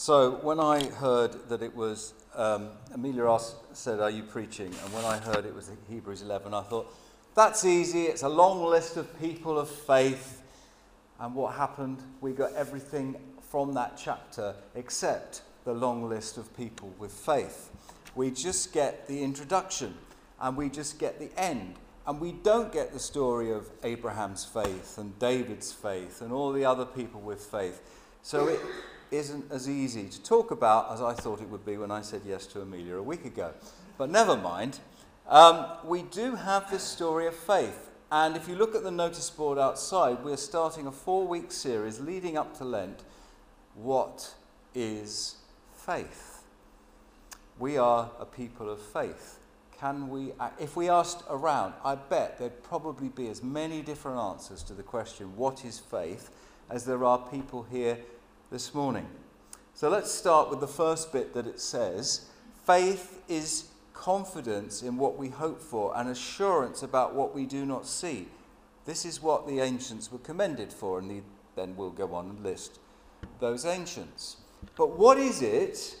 So when I heard that it was, um, Amelia asked, said, Are you preaching? And when I heard it was Hebrews 11, I thought, That's easy. It's a long list of people of faith. And what happened? We got everything from that chapter except the long list of people with faith. We just get the introduction and we just get the end. And we don't get the story of Abraham's faith and David's faith and all the other people with faith. So it isn't as easy to talk about as I thought it would be when I said yes to Amelia a week ago. But never mind. Um, we do have this story of faith. And if you look at the notice board outside, we're starting a four week series leading up to Lent. What is faith? We are a people of faith. Can we, if we asked around, I bet there'd probably be as many different answers to the question, what is faith, as there are people here this morning. So let's start with the first bit that it says faith is confidence in what we hope for and assurance about what we do not see. This is what the ancients were commended for, and then we'll go on and list those ancients. But what is it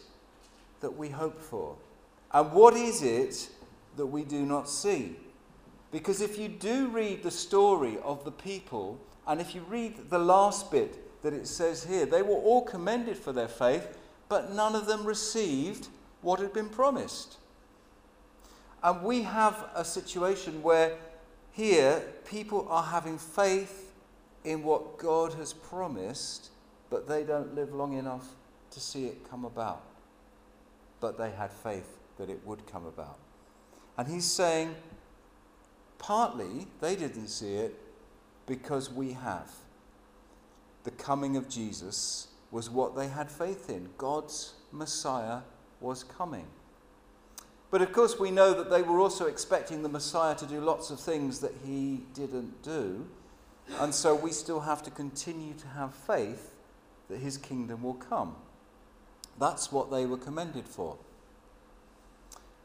that we hope for? And what is it that we do not see? Because if you do read the story of the people, and if you read the last bit that it says here. They were all commended for their faith, but none of them received what had been promised. And we have a situation where here people are having faith in what God has promised, but they don't live long enough to see it come about. But they had faith that it would come about. And he's saying, partly they didn't see it because we have the coming of Jesus was what they had faith in. God's Messiah was coming. But of course, we know that they were also expecting the Messiah to do lots of things that he didn't do. And so we still have to continue to have faith that his kingdom will come. That's what they were commended for.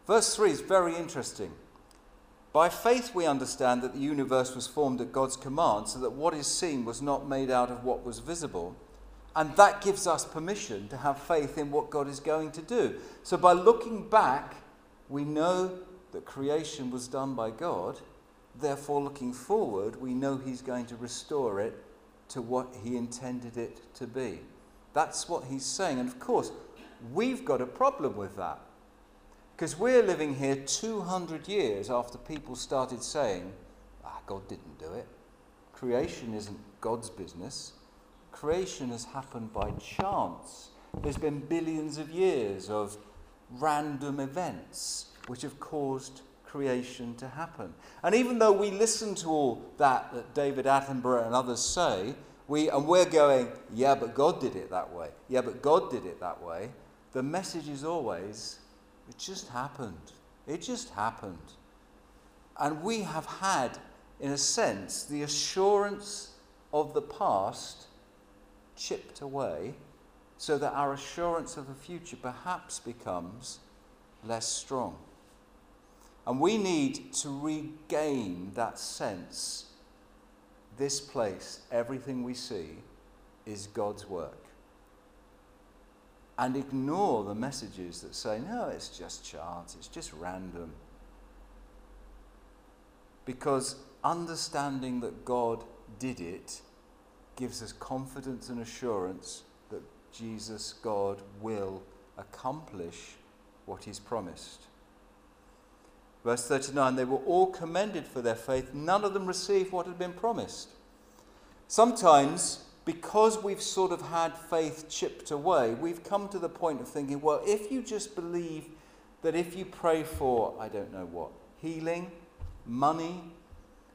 Verse 3 is very interesting. By faith, we understand that the universe was formed at God's command, so that what is seen was not made out of what was visible. And that gives us permission to have faith in what God is going to do. So, by looking back, we know that creation was done by God. Therefore, looking forward, we know He's going to restore it to what He intended it to be. That's what He's saying. And of course, we've got a problem with that. Because we're living here 200 years after people started saying, ah, God didn't do it. Creation isn't God's business. Creation has happened by chance. There's been billions of years of random events which have caused creation to happen. And even though we listen to all that that David Attenborough and others say, we, and we're going, yeah, but God did it that way. Yeah, but God did it that way. The message is always, it just happened. It just happened. And we have had, in a sense, the assurance of the past chipped away so that our assurance of the future perhaps becomes less strong. And we need to regain that sense this place, everything we see, is God's work and ignore the messages that say, no, it's just chance, it's just random. Because understanding that God did it gives us confidence and assurance that Jesus, God, will accomplish what he's promised. Verse 39 they were all commended for their faith, none of them received what had been promised. Sometimes because we've sort of had faith chipped away, we've come to the point of thinking, well, if you just believe that if you pray for, I don't know what, healing, money,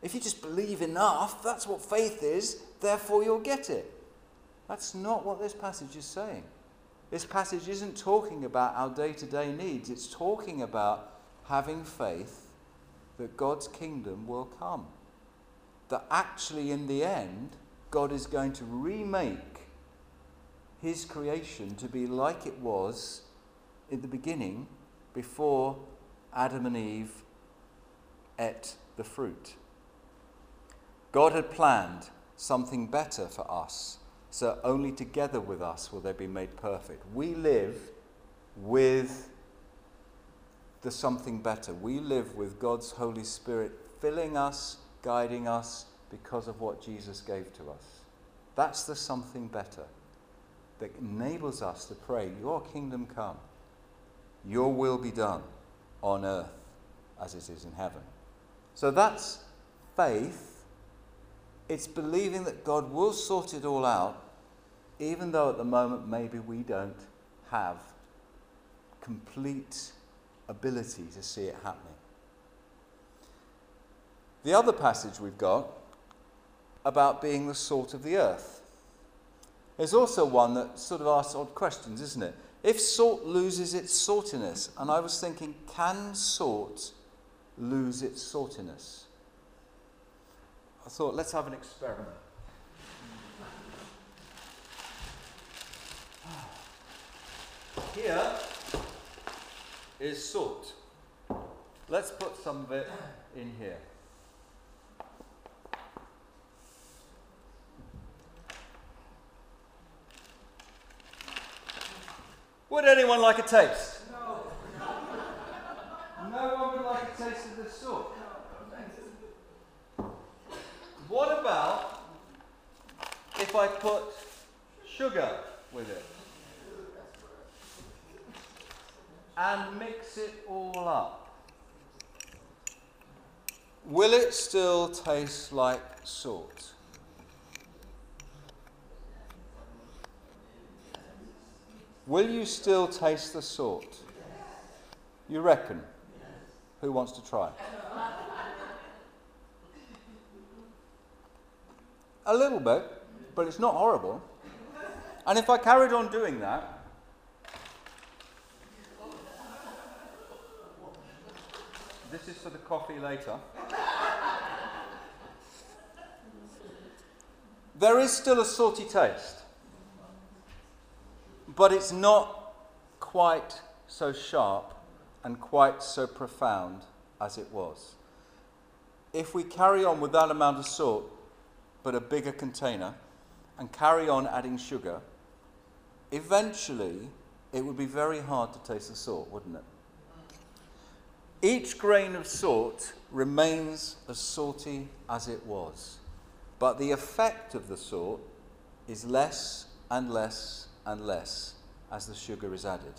if you just believe enough, that's what faith is, therefore you'll get it. That's not what this passage is saying. This passage isn't talking about our day to day needs, it's talking about having faith that God's kingdom will come. That actually, in the end, God is going to remake his creation to be like it was in the beginning before Adam and Eve ate the fruit. God had planned something better for us, So only together with us will they be made perfect. We live with the something better. We live with God's Holy Spirit filling us, guiding us because of what Jesus gave to us. That's the something better that enables us to pray, Your kingdom come, Your will be done on earth as it is in heaven. So that's faith. It's believing that God will sort it all out, even though at the moment maybe we don't have complete ability to see it happening. The other passage we've got about being the salt of the earth There's also one that sort of asks odd questions, isn't it? If salt loses its saltiness, and I was thinking, can salt lose its saltiness? I thought, let's have an experiment. Here is salt. Let's put some of it in here. Would anyone like a taste? No. No one would like a taste of this salt. What about if I put sugar with it? And mix it all up. Will it still taste like salt? Will you still taste the salt? You reckon? Who wants to try? A little bit, but it's not horrible. And if I carried on doing that, this is for the coffee later. There is still a salty taste but it's not quite so sharp and quite so profound as it was. If we carry on with that amount of salt, but a bigger container, and carry on adding sugar, eventually it would be very hard to taste the salt, wouldn't it? Each grain of salt remains as salty as it was, but the effect of the salt is less and less and less as the sugar is added.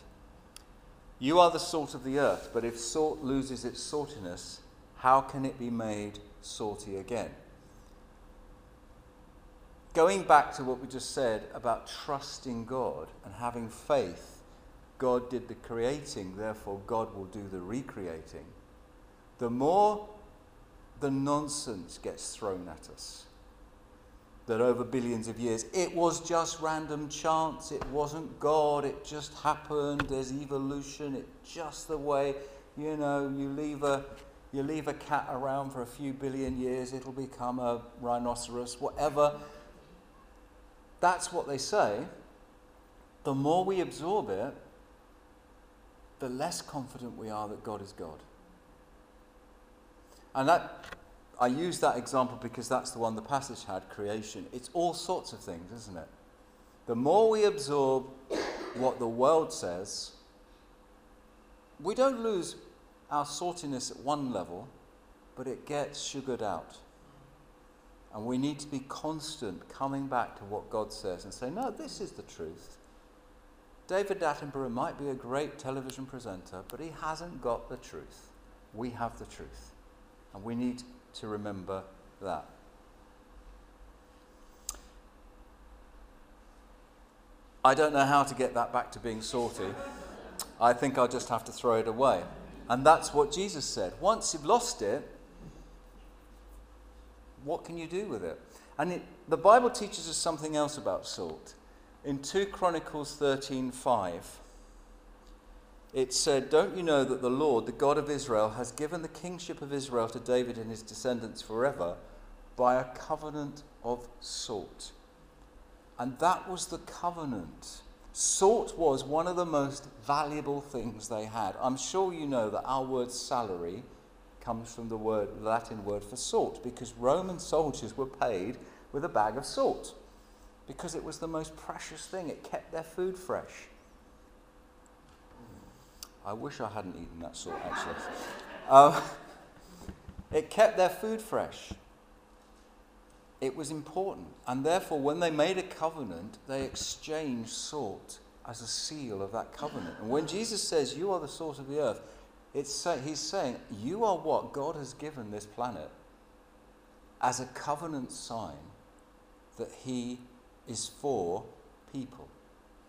You are the salt of the earth, but if salt loses its saltiness, how can it be made salty again? Going back to what we just said about trusting God and having faith, God did the creating, therefore, God will do the recreating. The more the nonsense gets thrown at us, that over billions of years it was just random chance, it wasn't God, it just happened, there's evolution, it's just the way, you know, you leave a you leave a cat around for a few billion years, it'll become a rhinoceros, whatever. That's what they say. The more we absorb it, the less confident we are that God is God. And that I use that example because that's the one the passage had creation. It's all sorts of things, isn't it? The more we absorb what the world says, we don't lose our saltiness at one level, but it gets sugared out. And we need to be constant coming back to what God says and say, no, this is the truth. David Attenborough might be a great television presenter, but he hasn't got the truth. We have the truth. And we need to remember that. I don't know how to get that back to being salty. I think I'll just have to throw it away. And that's what Jesus said. Once you've lost it, what can you do with it? And it, the Bible teaches us something else about salt. In 2 Chronicles 13:5, it said, Don't you know that the Lord, the God of Israel, has given the kingship of Israel to David and his descendants forever by a covenant of salt? And that was the covenant. Salt was one of the most valuable things they had. I'm sure you know that our word salary comes from the word Latin word for salt because Roman soldiers were paid with a bag of salt Because it was the most precious thing. It kept their food fresh. I wish I hadn't eaten that salt, actually. Uh, it kept their food fresh. It was important. And therefore, when they made a covenant, they exchanged salt as a seal of that covenant. And when Jesus says, You are the salt of the earth, it's say, he's saying, You are what God has given this planet as a covenant sign that he is for people,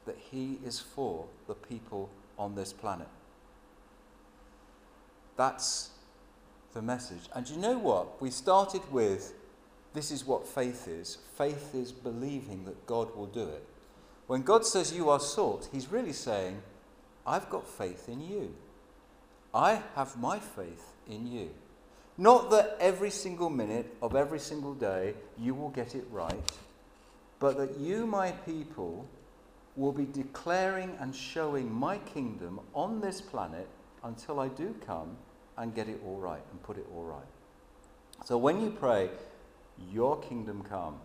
that he is for the people on this planet. That's the message. And you know what? We started with this is what faith is faith is believing that God will do it. When God says you are sought, He's really saying, I've got faith in you. I have my faith in you. Not that every single minute of every single day you will get it right, but that you, my people, will be declaring and showing my kingdom on this planet until I do come and get it all right and put it all right. So when you pray, Your kingdom come,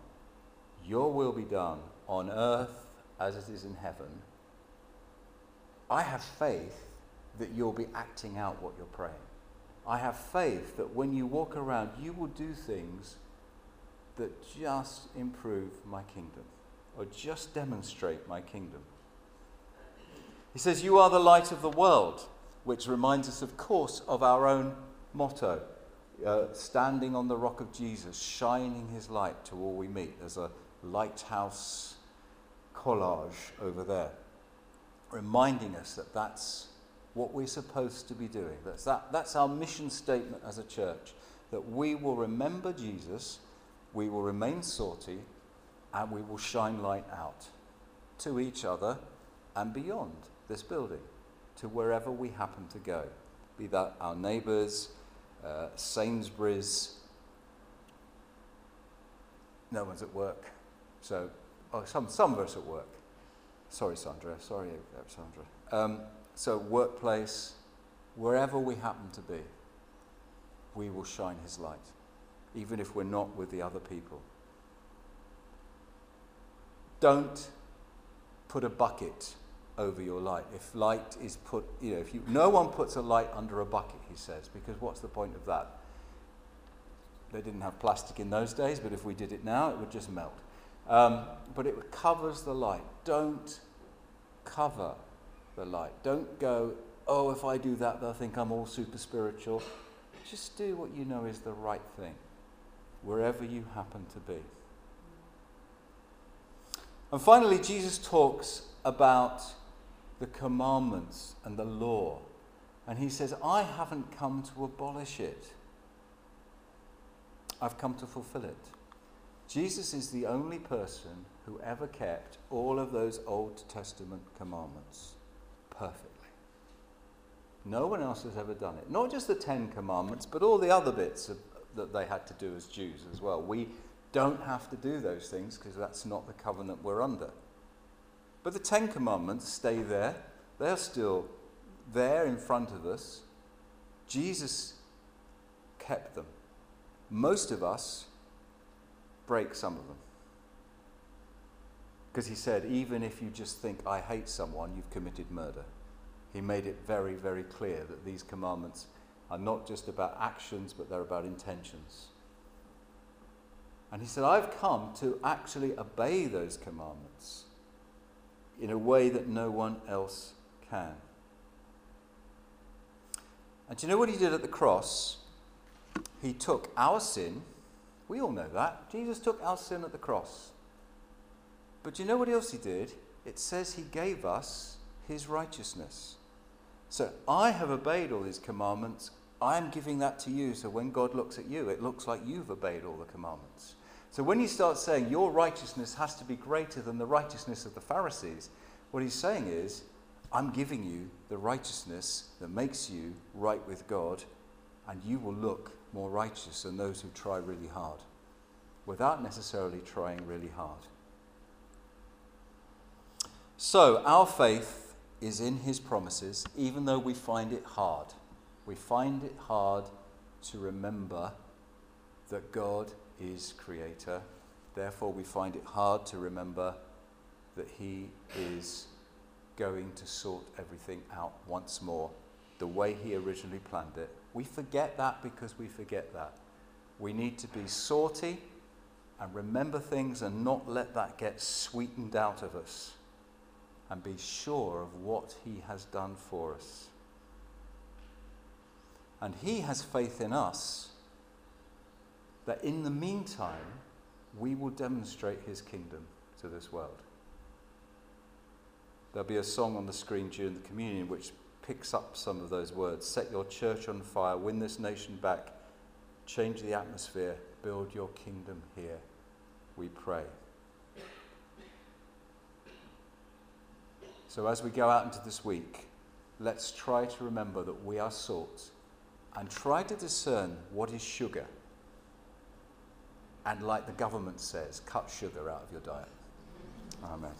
Your will be done on earth as it is in heaven, I have faith that you'll be acting out what you're praying. I have faith that when you walk around, you will do things that just improve my kingdom or just demonstrate my kingdom. He says, You are the light of the world, which reminds us, of course, of our own motto uh, standing on the rock of Jesus, shining his light to all we meet. There's a lighthouse collage over there, reminding us that that's what we're supposed to be doing. That's, that, that's our mission statement as a church that we will remember Jesus, we will remain salty, and we will shine light out to each other and beyond this building, to wherever we happen to go, be that our neighbours, uh, Sainsbury's. No one's at work, so oh, some, some of us at work. Sorry, Sandra. Sorry, Sandra. Um, so, workplace, wherever we happen to be, we will shine his light, even if we're not with the other people. Don't put a bucket over your light. If light is put, you know, if you, no one puts a light under a bucket, he says, because what's the point of that? They didn't have plastic in those days, but if we did it now, it would just melt. Um, but it covers the light. Don't cover the light. Don't go, oh, if I do that, they'll think I'm all super spiritual. Just do what you know is the right thing, wherever you happen to be. And finally, Jesus talks about the commandments and the law. And he says, I haven't come to abolish it, I've come to fulfill it. Jesus is the only person who ever kept all of those Old Testament commandments perfectly. No one else has ever done it. Not just the Ten Commandments, but all the other bits of, that they had to do as Jews as well. We don't have to do those things because that's not the covenant we're under. But the Ten Commandments stay there, they're still there in front of us. Jesus kept them. Most of us break some of them. Because he said, even if you just think, I hate someone, you've committed murder. He made it very, very clear that these commandments are not just about actions, but they're about intentions. And he said, I've come to actually obey those commandments in a way that no one else can. And do you know what he did at the cross? He took our sin we all know that. Jesus took our sin at the cross. But do you know what else he did? It says he gave us his righteousness. So I have obeyed all his commandments. I am giving that to you. So when God looks at you, it looks like you've obeyed all the commandments. So when you start saying your righteousness has to be greater than the righteousness of the Pharisees, what he's saying is, I'm giving you the righteousness that makes you right with God, and you will look more righteous than those who try really hard without necessarily trying really hard. So, our faith is in his promises, even though we find it hard. We find it hard to remember that God is creator, Therefore, we find it hard to remember that He is going to sort everything out once more the way He originally planned it. We forget that because we forget that. We need to be sorty and remember things and not let that get sweetened out of us and be sure of what He has done for us. And He has faith in us that in the meantime, we will demonstrate His kingdom to this world. There'll be a song on the screen during the communion which picks up some of those words. Set your church on fire, win this nation back, change the atmosphere, build your kingdom here, we pray. So as we go out into this week, let's try to remember that we are salt and try to discern what is sugar. And like the government says, cut sugar out of your diet. Amen.